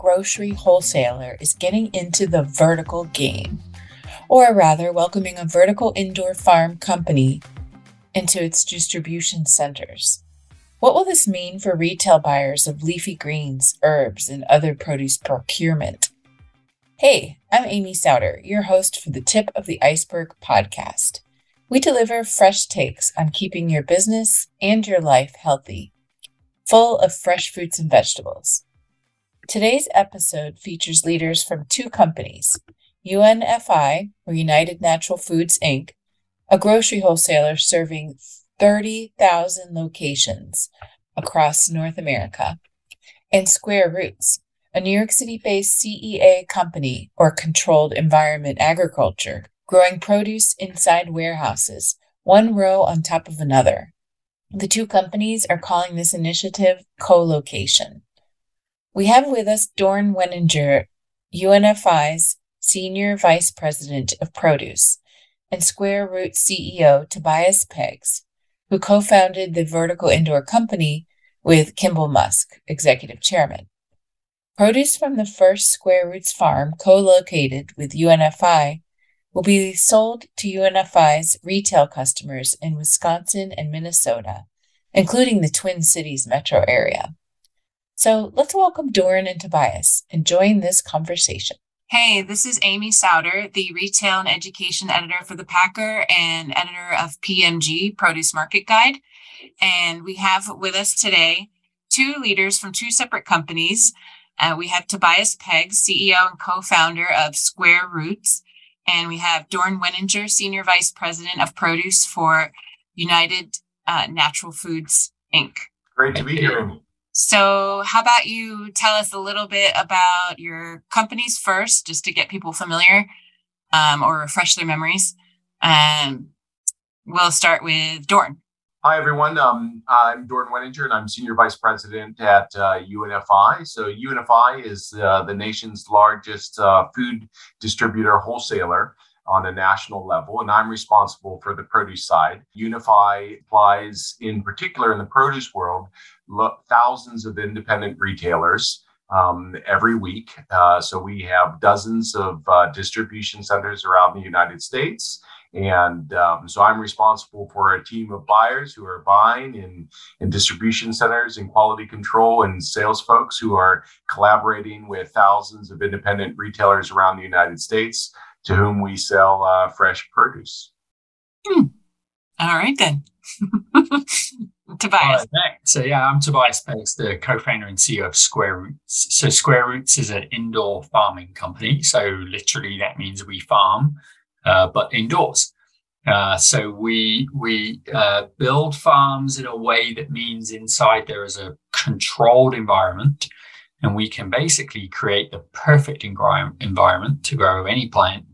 grocery wholesaler is getting into the vertical game, or rather, welcoming a vertical indoor farm company into its distribution centers. What will this mean for retail buyers of leafy greens, herbs, and other produce procurement? Hey, I'm Amy Souter, your host for the Tip of the Iceberg podcast. We deliver fresh takes on keeping your business and your life healthy, full of fresh fruits and vegetables. Today's episode features leaders from two companies UNFI, or United Natural Foods Inc., a grocery wholesaler serving 30,000 locations across North America, and Square Roots, a New York City based CEA company or controlled environment agriculture, growing produce inside warehouses, one row on top of another. The two companies are calling this initiative co location. We have with us Dorn Wenninger, UNFI's Senior Vice President of Produce, and Square Root CEO Tobias Peggs, who co founded the vertical indoor company with Kimball Musk, Executive Chairman. Produce from the first Square Roots farm, co located with UNFI, will be sold to UNFI's retail customers in Wisconsin and Minnesota, including the Twin Cities metro area. So let's welcome Dorn and Tobias and join this conversation. Hey, this is Amy Souter, the retail and education editor for the Packer and editor of PMG Produce Market Guide. And we have with us today two leaders from two separate companies uh, we have Tobias Peggs, CEO and co-founder of Square Roots, and we have Dorn Wenninger, Senior Vice President of Produce for United uh, Natural Foods Inc. Great to be here. So, how about you tell us a little bit about your companies first, just to get people familiar um, or refresh their memories? Um, we'll start with Dorn. Hi, everyone. Um, I'm Dorn Wenninger, and I'm Senior Vice President at uh, UNFI. So, UNFI is uh, the nation's largest uh, food distributor wholesaler on a national level, and I'm responsible for the produce side. UNFI applies, in particular, in the produce world, lo- thousands of independent retailers. Um, every week. Uh, so we have dozens of uh, distribution centers around the United States and um, so I'm responsible for a team of buyers who are buying in, in distribution centers and quality control and sales folks who are collaborating with thousands of independent retailers around the United States to whom we sell uh, fresh produce. Hmm. All right, then. Tobias. so yeah, I'm Tobias Peggs, the co-founder and CEO of Square Roots. So Square Roots is an indoor farming company. So literally that means we farm uh, but indoors. Uh, so we we uh, build farms in a way that means inside there is a controlled environment, and we can basically create the perfect environment to grow any plant,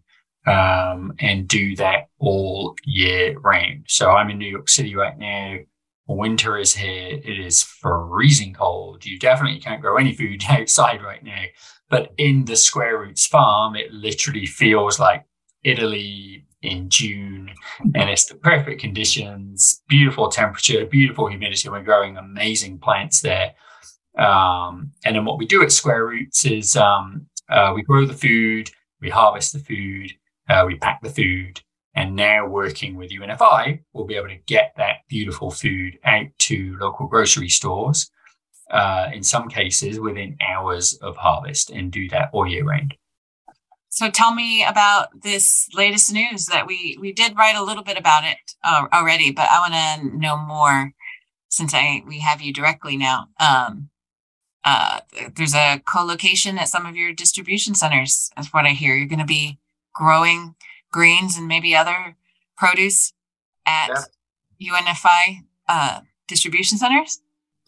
um, and do that all year round. So I'm in New York City right now. Winter is here. It is freezing cold. You definitely can't grow any food outside right now. But in the Square Roots farm, it literally feels like Italy in June, and it's the perfect conditions, beautiful temperature, beautiful humidity. We're growing amazing plants there. Um, and then what we do at Square Roots is um, uh, we grow the food, we harvest the food, uh, we pack the food, and now working with UNFI, we'll be able to get that beautiful food out to local grocery stores. Uh, in some cases, within hours of harvest, and do that all year round. So tell me about this latest news that we we did write a little bit about it uh, already, but I want to know more since I we have you directly now. Um, uh, there's a co-location at some of your distribution centers. That's what I hear. You're going to be growing greens and maybe other produce at yeah. UNFI uh, distribution centers.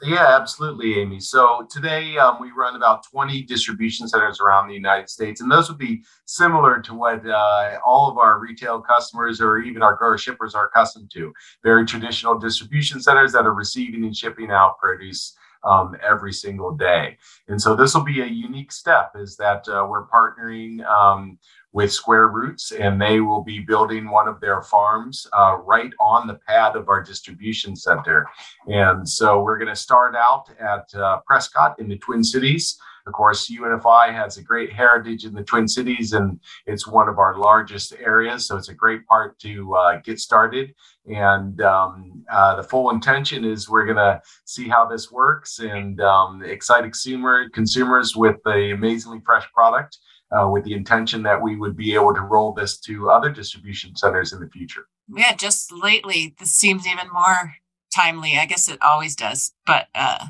Yeah, absolutely, Amy. So today um, we run about 20 distribution centers around the United States, and those would be similar to what uh, all of our retail customers or even our grower shippers are accustomed to. Very traditional distribution centers that are receiving and shipping out produce um, every single day. And so this will be a unique step is that uh, we're partnering um, with Square Roots, and they will be building one of their farms uh, right on the pad of our distribution center. And so we're going to start out at uh, Prescott in the Twin Cities. Of course, UNFI has a great heritage in the Twin Cities, and it's one of our largest areas. So it's a great part to uh, get started. And um, uh, the full intention is we're going to see how this works and um, excite consumer consumers with the amazingly fresh product. Uh, with the intention that we would be able to roll this to other distribution centers in the future. Yeah, just lately, this seems even more timely. I guess it always does, but uh,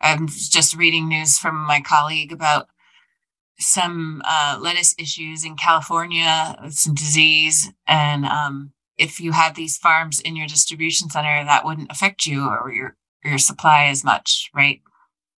I'm just reading news from my colleague about some uh, lettuce issues in California, some disease, and um, if you had these farms in your distribution center, that wouldn't affect you or your your supply as much, right?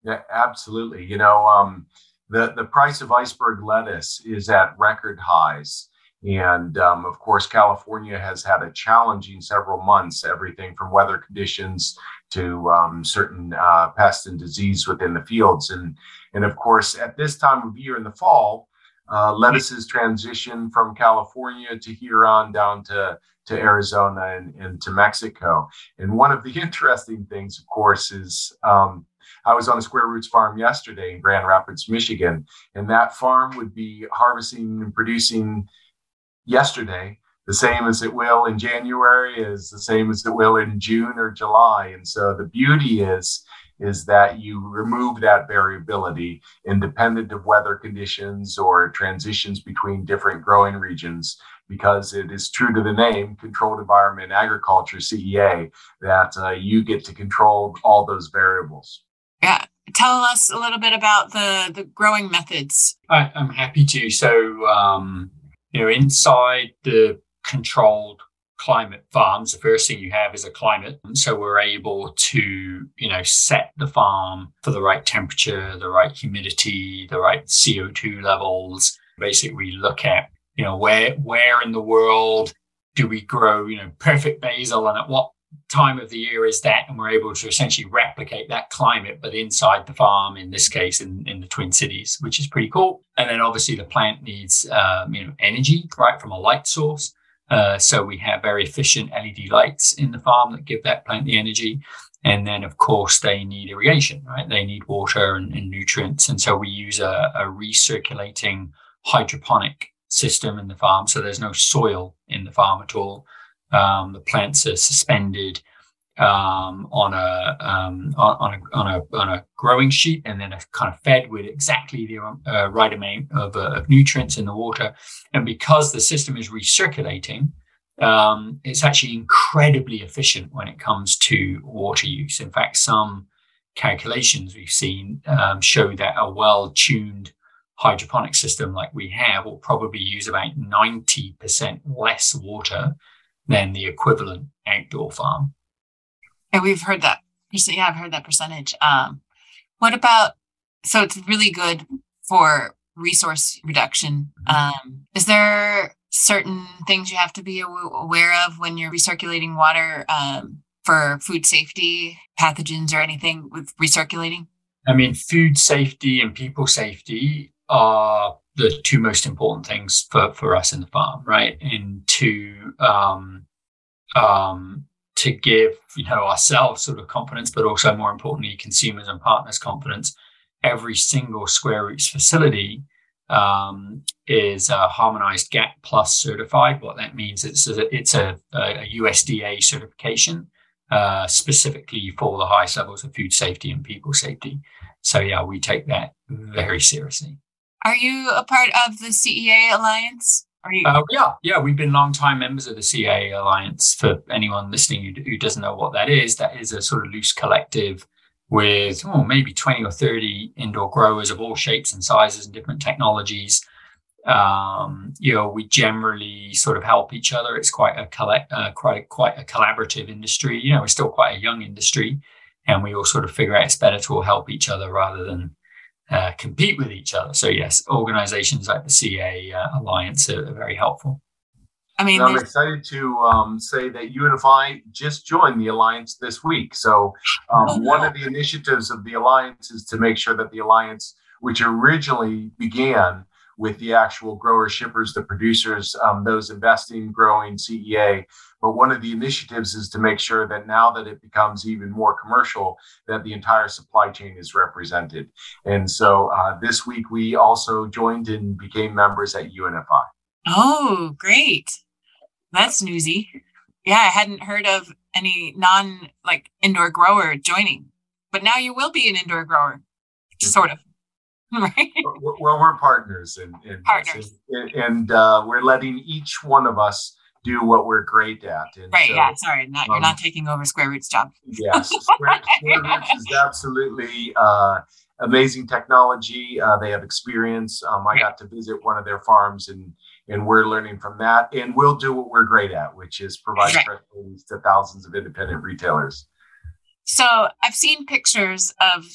Yeah, absolutely. You know, um, the the price of iceberg lettuce is at record highs. And um, of course, California has had a challenging several months, everything from weather conditions to um, certain uh, pests and disease within the fields. And, and of course, at this time of year in the fall, uh, lettuces transition from California to here on down to, to Arizona and, and to Mexico. And one of the interesting things, of course, is um, I was on a Square Roots farm yesterday in Grand Rapids, Michigan, and that farm would be harvesting and producing yesterday the same as it will in January is the same as it will in June or July. And so the beauty is is that you remove that variability independent of weather conditions or transitions between different growing regions because it is true to the name controlled environment agriculture cea that uh, you get to control all those variables tell us a little bit about the the growing methods I, am happy to so um, you know, inside the controlled climate farms, the first thing you have is a climate. And so we're able to, you know, set the farm for the right temperature, the right humidity, the right CO2 levels. Basically, we look at, you know, where where in the world do we grow, you know, perfect basil and at what time of the year is that and we're able to essentially replicate that climate but inside the farm in this case in, in the twin cities which is pretty cool. And then obviously the plant needs um, you know energy right from a light source. Uh, so we have very efficient led lights in the farm that give that plant the energy. And then of course they need irrigation right? They need water and, and nutrients. And so we use a, a recirculating hydroponic system in the farm. So there's no soil in the farm at all um, the plants are suspended um, on a um, on a on a on a growing sheet, and then are kind of fed with exactly the uh, right amount of, uh, of, nutrients in the water. And because the system is recirculating, um, it's actually incredibly efficient when it comes to water use. In fact, some calculations we've seen um, show that a well-tuned hydroponic system like we have will probably use about 90% less water than the equivalent outdoor farm. And we've heard that. Yeah, I've heard that percentage. Um, what about? So it's really good for resource reduction. Mm-hmm. Um, is there certain things you have to be aware of when you're recirculating water um, for food safety, pathogens, or anything with recirculating? I mean, food safety and people safety are the two most important things for, for us in the farm, right? And to um, um, to give you know ourselves sort of confidence, but also more importantly, consumers and partners confidence. Every single Square Roots facility um, is uh, harmonized GAP plus certified. What that means is a, it's a, a USDA certification uh, specifically for the highest levels of food safety and people safety. So yeah, we take that very seriously. Are you a part of the CEA Alliance? Are You- uh, yeah, yeah, we've been long-time members of the CEA Alliance. For anyone listening who, who, doesn't know what that is, that is a sort of loose collective with oh, maybe 20 or 30 indoor growers of all shapes and sizes and different technologies. Um, you know, we generally sort of help each other. It's quite a collect, uh, quite quite a collaborative industry. You know, we're still quite a young industry, and we all sort of figure out it's better to all help each other rather than uh, compete with each other. So yes, organizations like the CEA uh, Alliance are, are, very helpful. I mean, I'm excited to um, say that UNFI just joined the alliance this week. So um, oh, one of the initiatives of the alliance is to make sure that the alliance, which originally began with the actual growers, shippers, the producers, um, those investing, growing CEA. But one of the initiatives is to make sure that now that it becomes even more commercial, that the entire supply chain is represented. And so uh, this week we also joined and became members at UNFI. Oh, great. That's newsy. Yeah, I hadn't heard of any non like indoor grower joining, but now you will be an indoor grower, sort of. Right. Well, we're partners, and, and partners, and, and uh, we're letting each one of us do what we're great at. And right. So, yeah. Sorry, not, um, you're not taking over Square Root's job. Yes, Square, Square Roots is absolutely uh, amazing technology. Uh, they have experience. Um, I got to visit one of their farms and and we're learning from that. And we'll do what we're great at, which is provide right. fresh to thousands of independent retailers. So I've seen pictures of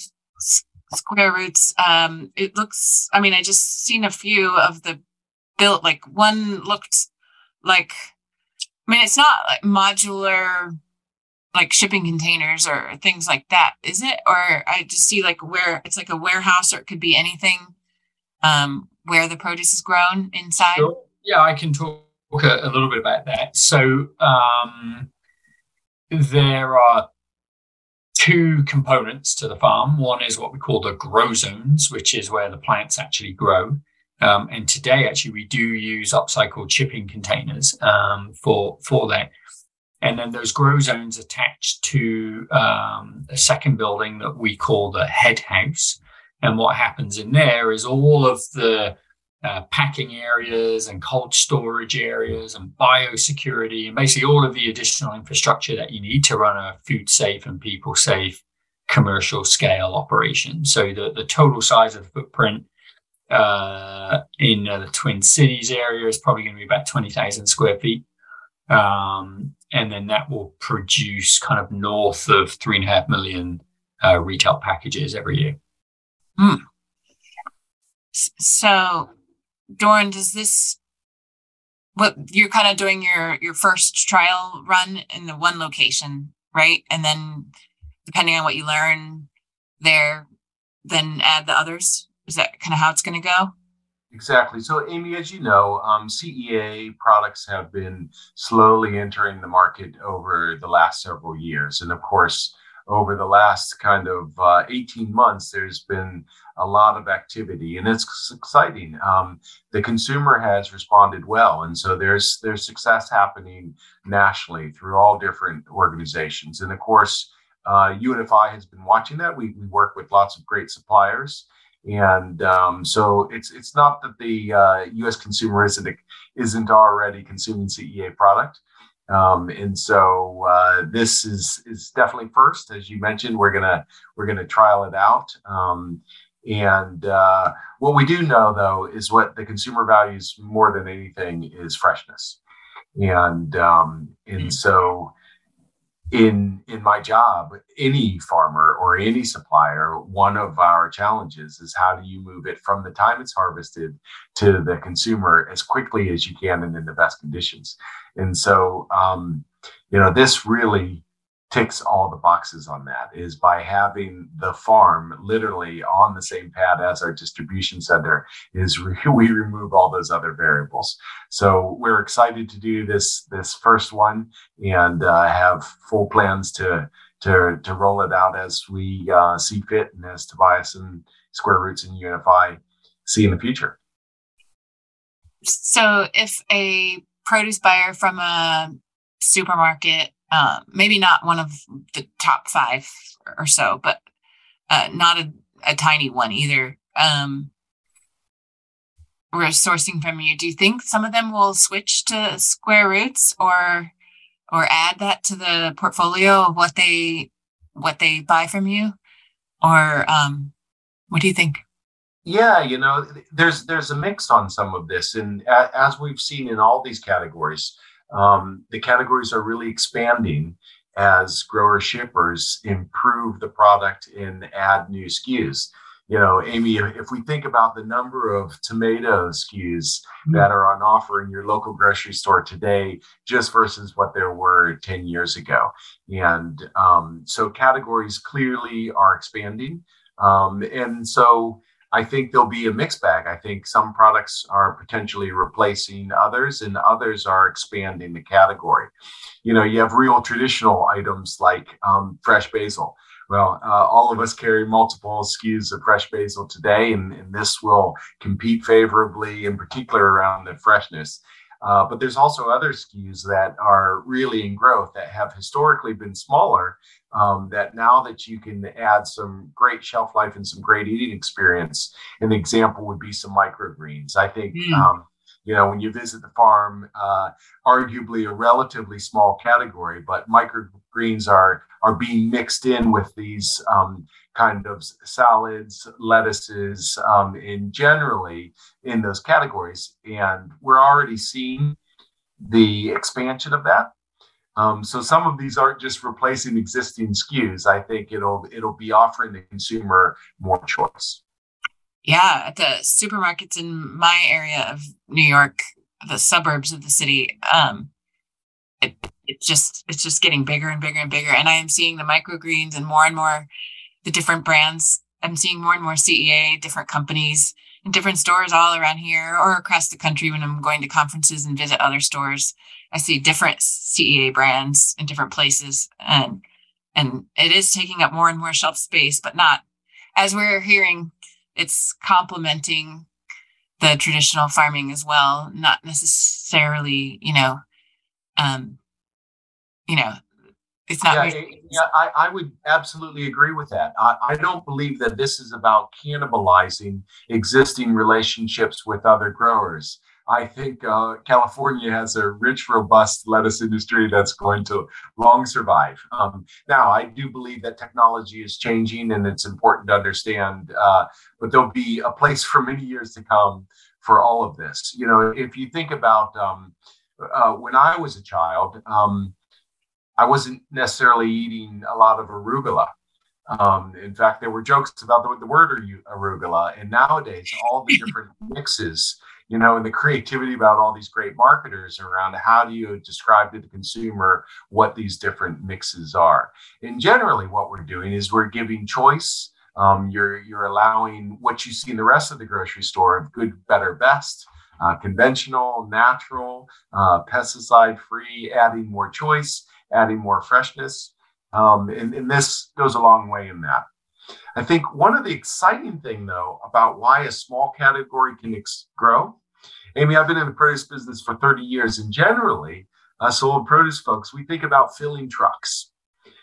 Square Roots. Um, it looks. I mean, I just seen a few of the built. Like one looked like. I mean, it's not like modular like shipping containers or things like that, is it? Or I just see like where it's like a warehouse or it could be anything um, where the produce is grown inside. Sure. Yeah, I can talk a, a, little bit about that. So um, there are two components to the farm. One is what we call the grow zones, which is where the plants actually grow. Um, and today, actually, we do use upcycled shipping containers um, for for that. And then those grow zones attached to um, a second building that we call the head house. And what happens in there is all of the uh, packing areas and cold storage areas and biosecurity and basically all of the additional infrastructure that you need to run a food safe and people safe commercial scale operation. So the, the total size of the footprint uh, in uh, the Twin Cities area is probably going to be about 20,000 square feet. Um, and then that will produce kind of north of three and a half million uh, retail packages every year. Mm. So, Dorn, does this what you're kind of doing your your first trial run in the one location, right? And then depending on what you learn there, then add the others. Is that kind of how it's going to go? Exactly. So, Amy, as you know, um, CEA products have been slowly entering the market over the last several years. And of course, over the last kind of uh, 18 months, there's been a lot of activity, and it's exciting. Um, the consumer has responded well, and so there's there's success happening nationally through all different organizations. And of course, uh, UNFI has been watching that. We, we work with lots of great suppliers and um, so it's it's not that the uh, U.S. consumer isn't isn't already consuming CEA product, um, and so uh, this is is definitely first, as you mentioned. We're gonna we're gonna trial it out, um, and uh, what we do know though is what the consumer values more than anything is freshness, and um, and so in in my job any farmer or any supplier one of our challenges is how do you move it from the time it's harvested to the consumer as quickly as you can and in the best conditions. And so um, you know this really ticks all the boxes on that is by having the farm literally on the same pad as our distribution center is re- we remove all those other variables. So we're excited to do this this first one and uh, have full plans to to to roll it out as we uh, see fit and as tobias and square roots and UNFI see in the future. So if a produce buyer from a supermarket uh, maybe not one of the top five or so, but uh, not a, a tiny one either. Um, we're sourcing from you. Do you think some of them will switch to Square Roots or or add that to the portfolio of what they what they buy from you, or um, what do you think? Yeah, you know, there's there's a mix on some of this, and as we've seen in all these categories, um, the categories are really expanding as grower shippers improve the product and add new SKUs. You know, Amy, if we think about the number of tomato SKUs mm-hmm. that are on offer in your local grocery store today, just versus what there were 10 years ago. And um, so categories clearly are expanding. Um, and so I think there'll be a mixed bag. I think some products are potentially replacing others, and others are expanding the category. You know, you have real traditional items like um, fresh basil. Well, uh, all of us carry multiple SKUs of fresh basil today, and, and this will compete favorably, in particular around the freshness. Uh, but there's also other SKUs that are really in growth that have historically been smaller. Um, that now that you can add some great shelf life and some great eating experience, an example would be some microgreens. I think mm. um, you know when you visit the farm, uh, arguably a relatively small category, but microgreens are are being mixed in with these um, kind of salads, lettuces, um, and generally in those categories. And we're already seeing the expansion of that. Um, so some of these aren't just replacing existing SKUs. I think it'll it'll be offering the consumer more choice. Yeah, at the supermarkets in my area of New York, the suburbs of the city, um, it it just it's just getting bigger and bigger and bigger. And I am seeing the microgreens and more and more the different brands. I'm seeing more and more CEA, different companies in different stores all around here or across the country when I'm going to conferences and visit other stores. I see different CEA brands in different places and and it is taking up more and more shelf space, but not as we're hearing, it's complementing the traditional farming as well, not necessarily, you know, um, you know, it's not. Yeah, yeah I, I, would absolutely agree with that. I, I, don't believe that this is about cannibalizing existing relationships with other growers. I think uh, California has a rich, robust lettuce industry that's going to long survive. Um, now, I do believe that technology is changing and it's important to understand, uh, but there'll be a place for many years to come for all of this. You know, if you think about um, uh, when I was a child, um, I wasn't necessarily eating a lot of arugula. Um, in fact, there were jokes about the, the word arugula. And nowadays, all the different mixes, you know, and the creativity about all these great marketers around how do you describe to the consumer what these different mixes are. And generally, what we're doing is we're giving choice. Um, you're you're allowing what you see in the rest of the grocery store of good, better, best. Uh, conventional, natural, uh, pesticide free, adding more choice adding more freshness. Um, and, and this goes a long way in that. I think one of the exciting thing though about why a small category can ex- grow. Amy, I've been in the produce business for 30 years, and generally, us old produce folks, we think about filling trucks.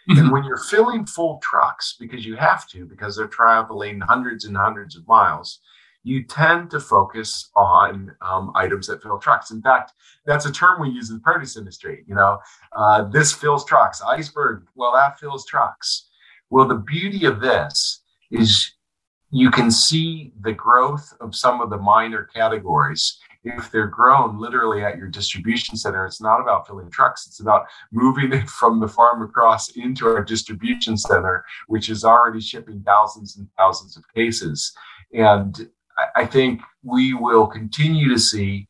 Mm-hmm. And when you're filling full trucks, because you have to, because they're traveling hundreds and hundreds of miles, you tend to focus on um, items that fill trucks. In fact, that's a term we use in the produce industry. You know, uh, this fills trucks. Iceberg, well, that fills trucks. Well, the beauty of this is you can see the growth of some of the minor categories. If they're grown literally at your distribution center, it's not about filling trucks. It's about moving it from the farm across into our distribution center, which is already shipping thousands and thousands of cases. And I think we will continue to see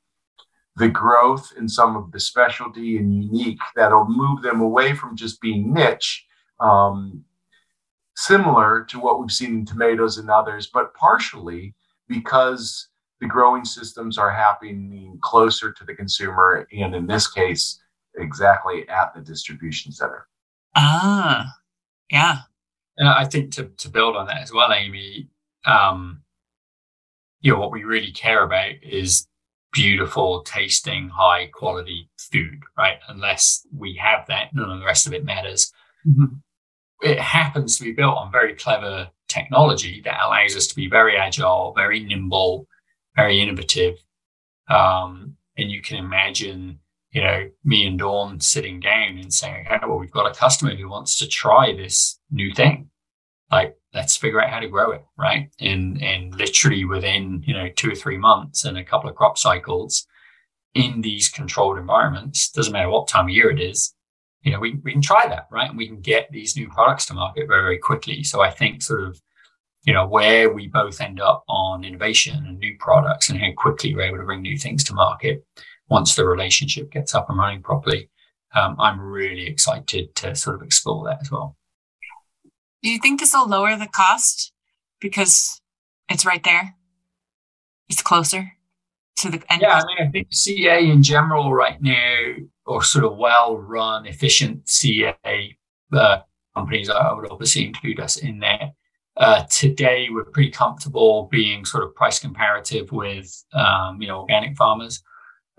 the growth in some of the specialty and unique that'll move them away from just being niche, um, similar to what we've seen in tomatoes and others, but partially because the growing systems are happening closer to the consumer, and in this case, exactly at the distribution center. Ah, yeah. And I think to, to build on that as well, Amy, um, you know, what we really care about is beautiful, tasting, high quality food, right? Unless we have that, none of the rest of it matters. Mm-hmm. It happens to be built on very clever technology that allows us to be very agile, very nimble, very innovative. Um, and you can imagine, you know, me and Dorn sitting down and saying, okay, well, we've got a customer who wants to try this new thing. Like, let's figure out how to grow it, right? And and literally within you know two or three months and a couple of crop cycles in these controlled environments, doesn't matter what time of year it is, you know, we, we can try that, right? And we can get these new products to market very, very quickly. So I think sort of, you know, where we both end up on innovation and new products and how quickly we're able to bring new things to market once the relationship gets up and running properly. Um, I'm really excited to sort of explore that as well. Do you think this will lower the cost? Because it's right there. It's closer to the end. Yeah, I mean, I think CEA in general right now, or sort of well-run, efficient CEA uh, companies, I would obviously include us in there. Uh, today, we're pretty comfortable being sort of price comparative with, um, you know, organic farmers.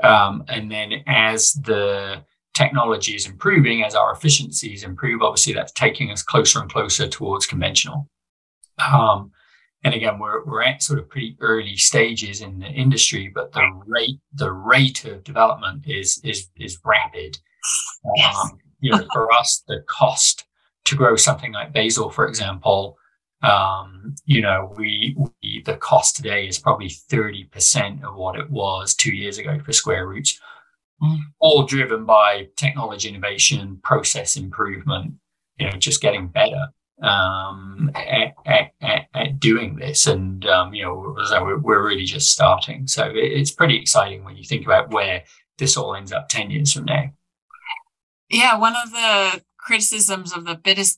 Um, and then as the technology is improving, as our efficiencies improve, obviously that's taking us closer and closer towards conventional. Um, and again, we're, we're at sort of pretty early stages in the industry, but the rate the rate of development is is is rapid. Yes. Um, you know, for us, the cost to grow something like basil, for example, um, you know, we, we the cost today is probably thirty percent of what it was two years ago for square roots, mm. all driven by technology innovation, process improvement, you know, just getting better um, at, at, at, doing this. And, um, you know, we're, we're really just starting. So it's pretty exciting when you think about where this all ends up 10 years from now. Yeah, one of the criticisms of the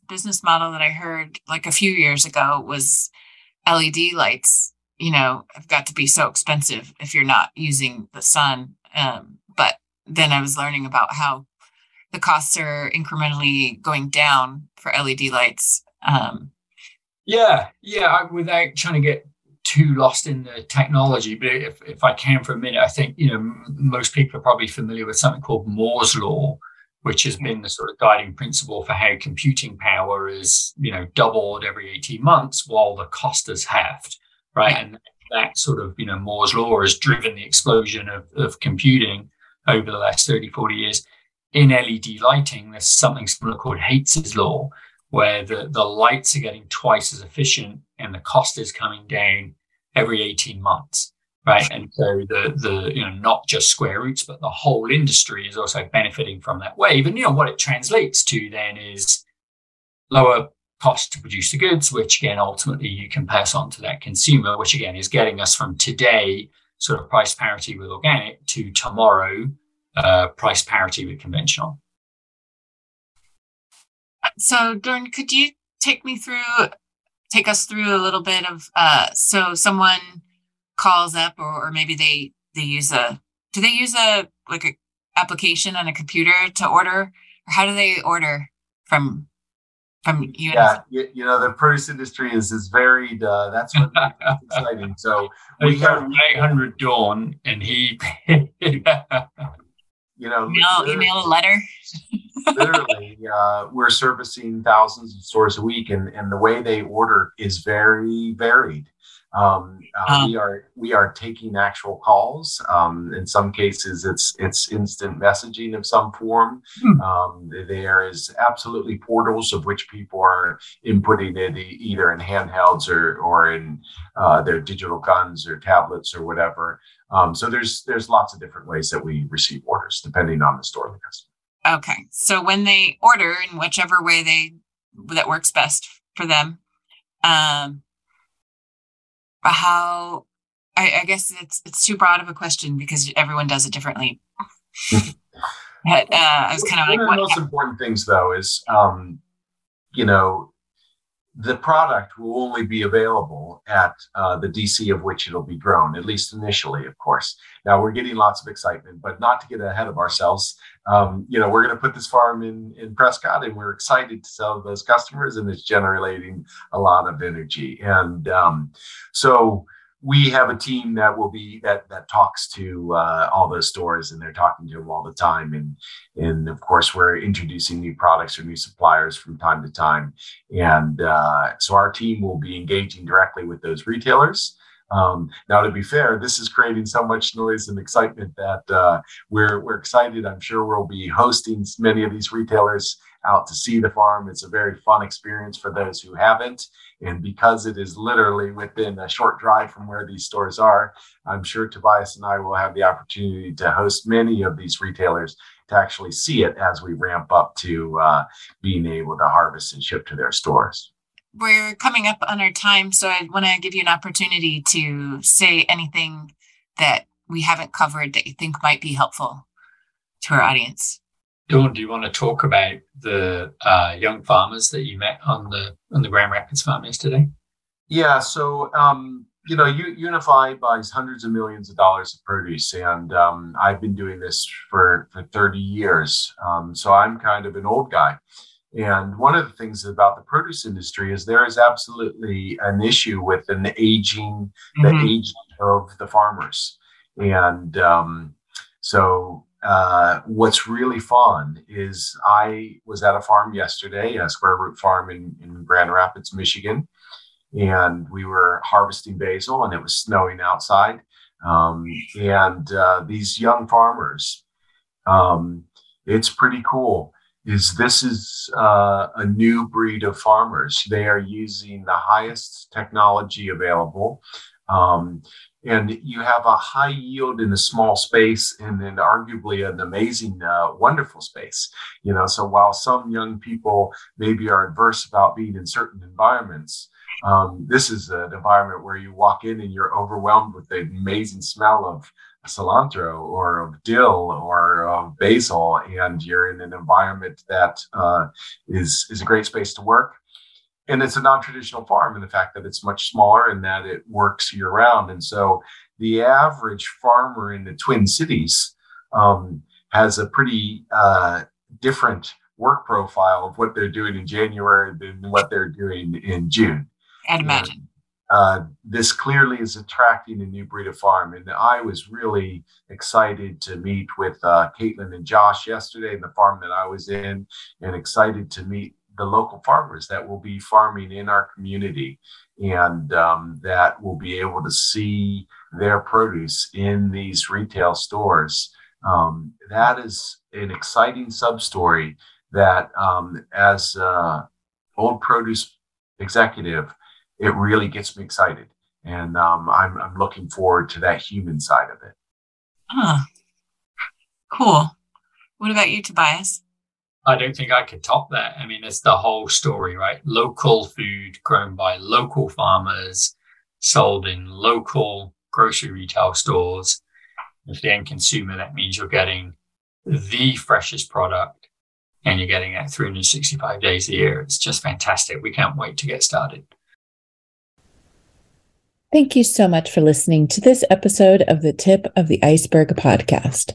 business model that I heard like a few years ago was LED lights, you know, have got to be so expensive if you're not using the sun. Um, but then I was learning about how the costs are incrementally going down for LED lights um, yeah, yeah. Without trying to get too lost in the technology, but if, if I can for a minute, I think you know m- most people are probably familiar with something called Moore's law, which has been the sort of guiding principle for how computing power is you know doubled every eighteen months while the cost is halved, right? And that sort of you know Moore's law has driven the explosion of, of computing over the last 30, 40 years. In LED lighting, there's something similar called Haitz's law, where the, the lights are getting twice as efficient and the cost is coming down every 18 months right? And so the the you know not just square roots but the whole industry is also benefiting from that wave. And you know what it translates to then is lower cost to produce the goods which again ultimately you can pass on to that consumer which again is getting us from today sort of price parity with organic to tomorrow uh, price parity with conventional so Dorn, could you take me through, take us through a little bit of, uh, so someone calls up or, or maybe they, they use a, do they use a, like a application on a computer to order? Or how do they order from from you yeah you, you, know the produce industry is is varied uh, that's what makes exciting. So we have 800 dawn and he you know, email, email a letter. literally, uh, we're servicing thousands of stores a week, and, and the way they order is very varied. Um, uh, um, we are we are taking actual calls. Um, in some cases, it's it's instant messaging of some form. Hmm. Um, there is absolutely portals of which people are inputting it either in handhelds or or in uh, their digital guns or tablets or whatever. Um, so there's there's lots of different ways that we receive orders depending on the store and the customer. Okay, so when they order in whichever way they that works best for them, um, how I, I guess it's it's too broad of a question because everyone does it differently. but uh, I was kind of like, one of the most important things though is, um, you know, the product will only be available at uh, the DC of which it'll be grown, at least initially, of course. Now we're getting lots of excitement, but not to get ahead of ourselves. Um, you know, we're going to put this farm in in Prescott, and we're excited to sell those customers, and it's generating a lot of energy. And um, so we have a team that will be that that talks to uh, all those stores and they're talking to them all the time and and of course we're introducing new products or new suppliers from time to time and uh, so our team will be engaging directly with those retailers um, now, to be fair, this is creating so much noise and excitement that uh, we're we're excited. I'm sure we'll be hosting many of these retailers out to see the farm. It's a very fun experience for those who haven't. And because it is literally within a short drive from where these stores are, I'm sure Tobias and I will have the opportunity to host many of these retailers to actually see it as we ramp up to uh, being able to harvest and ship to their stores. We're coming up on our time, so I want to give you an opportunity to say anything that we haven't covered that you think might be helpful to our audience. Dorn, do you want to talk about the uh, young farmers that you met on the on the Grand Rapids farm yesterday? Yeah, so um, you know, UNFI buys hundreds of millions of dollars of produce, and um, I've been doing this for, for 30 years. Um, so I'm kind of an old guy. And one of the things about the produce industry is there is absolutely an issue with an aging, mm-hmm. the aging of the farmers. And um, so uh, what's really fun is I was at a farm yesterday, a square root farm in, in Grand Rapids, Michigan, and we were harvesting basil and it was snowing outside. Um, and uh, these young farmers, um, it's pretty cool. Is this is uh, a new breed of farmers? They are using the highest technology available. Um, and you have a high yield in a small space and then arguably an amazing uh, wonderful space you know? So while some young people maybe are adverse about being in certain environments um, this is an environment where you walk in and you're overwhelmed with the amazing smell of cilantro or of dill or of basil and you're in an environment that uh, is is a great space to work and it's a non-traditional farm in the fact that it's much smaller and that it works year round and so the average farmer in the twin cities um, has a pretty uh, different work profile of what they're doing in january than what they're doing in june. I'd imagine. Uh, this clearly is attracting a new breed of farm. And I was really excited to meet with uh, Caitlin and Josh yesterday in the farm that I was in, and excited to meet the local farmers that will be farming in our community and um, that will be able to see their produce in these retail stores. Um, that is an exciting sub story that, um, as uh, old produce executive, it really gets me excited, and um, I'm I'm looking forward to that human side of it. Ah, cool. What about you, Tobias? I don't think I could top that. I mean, it's the whole story, right? Local food grown by local farmers, sold in local grocery retail stores. If the end consumer, that means you're getting the freshest product and you're getting it 365 days a year. It's just fantastic. We can't wait to get started. Thank you so much for listening to this episode of the Tip of the Iceberg podcast.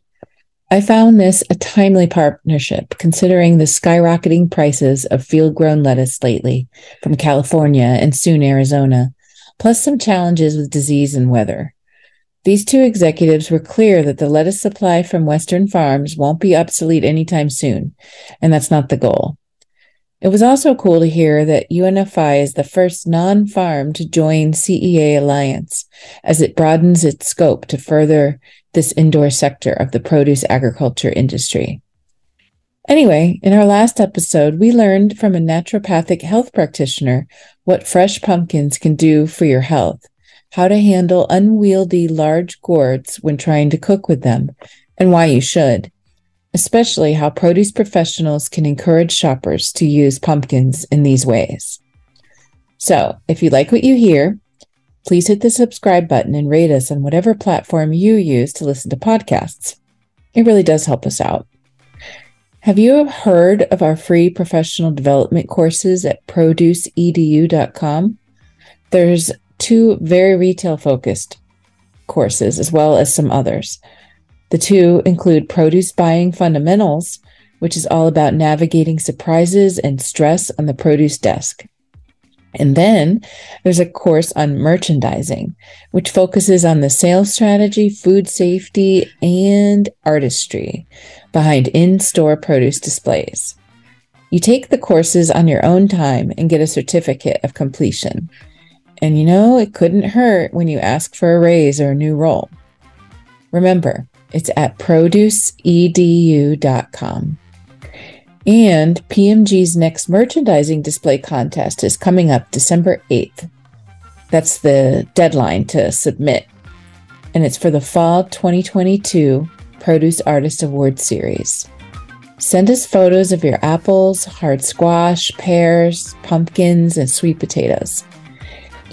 I found this a timely partnership considering the skyrocketing prices of field grown lettuce lately from California and soon Arizona, plus some challenges with disease and weather. These two executives were clear that the lettuce supply from Western farms won't be obsolete anytime soon, and that's not the goal. It was also cool to hear that UNFI is the first non farm to join CEA Alliance as it broadens its scope to further this indoor sector of the produce agriculture industry. Anyway, in our last episode, we learned from a naturopathic health practitioner what fresh pumpkins can do for your health, how to handle unwieldy large gourds when trying to cook with them, and why you should especially how produce professionals can encourage shoppers to use pumpkins in these ways. So, if you like what you hear, please hit the subscribe button and rate us on whatever platform you use to listen to podcasts. It really does help us out. Have you heard of our free professional development courses at produceedu.com? There's two very retail focused courses as well as some others. The two include Produce Buying Fundamentals, which is all about navigating surprises and stress on the produce desk. And then there's a course on merchandising, which focuses on the sales strategy, food safety, and artistry behind in store produce displays. You take the courses on your own time and get a certificate of completion. And you know, it couldn't hurt when you ask for a raise or a new role. Remember, it's at produceedu.com. And PMG's next merchandising display contest is coming up December 8th. That's the deadline to submit. And it's for the Fall 2022 Produce Artist Award Series. Send us photos of your apples, hard squash, pears, pumpkins, and sweet potatoes.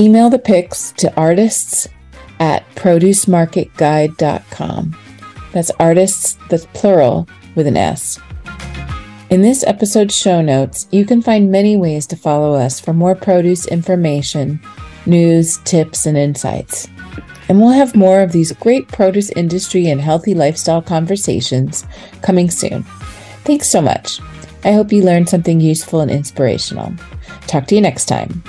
Email the pics to artists at producemarketguide.com. That's artists, that's plural with an S. In this episode's show notes, you can find many ways to follow us for more produce information news, tips, and insights. And we'll have more of these great produce industry and healthy lifestyle conversations coming soon. Thanks so much. I hope you learned something useful and inspirational. Talk to you next time.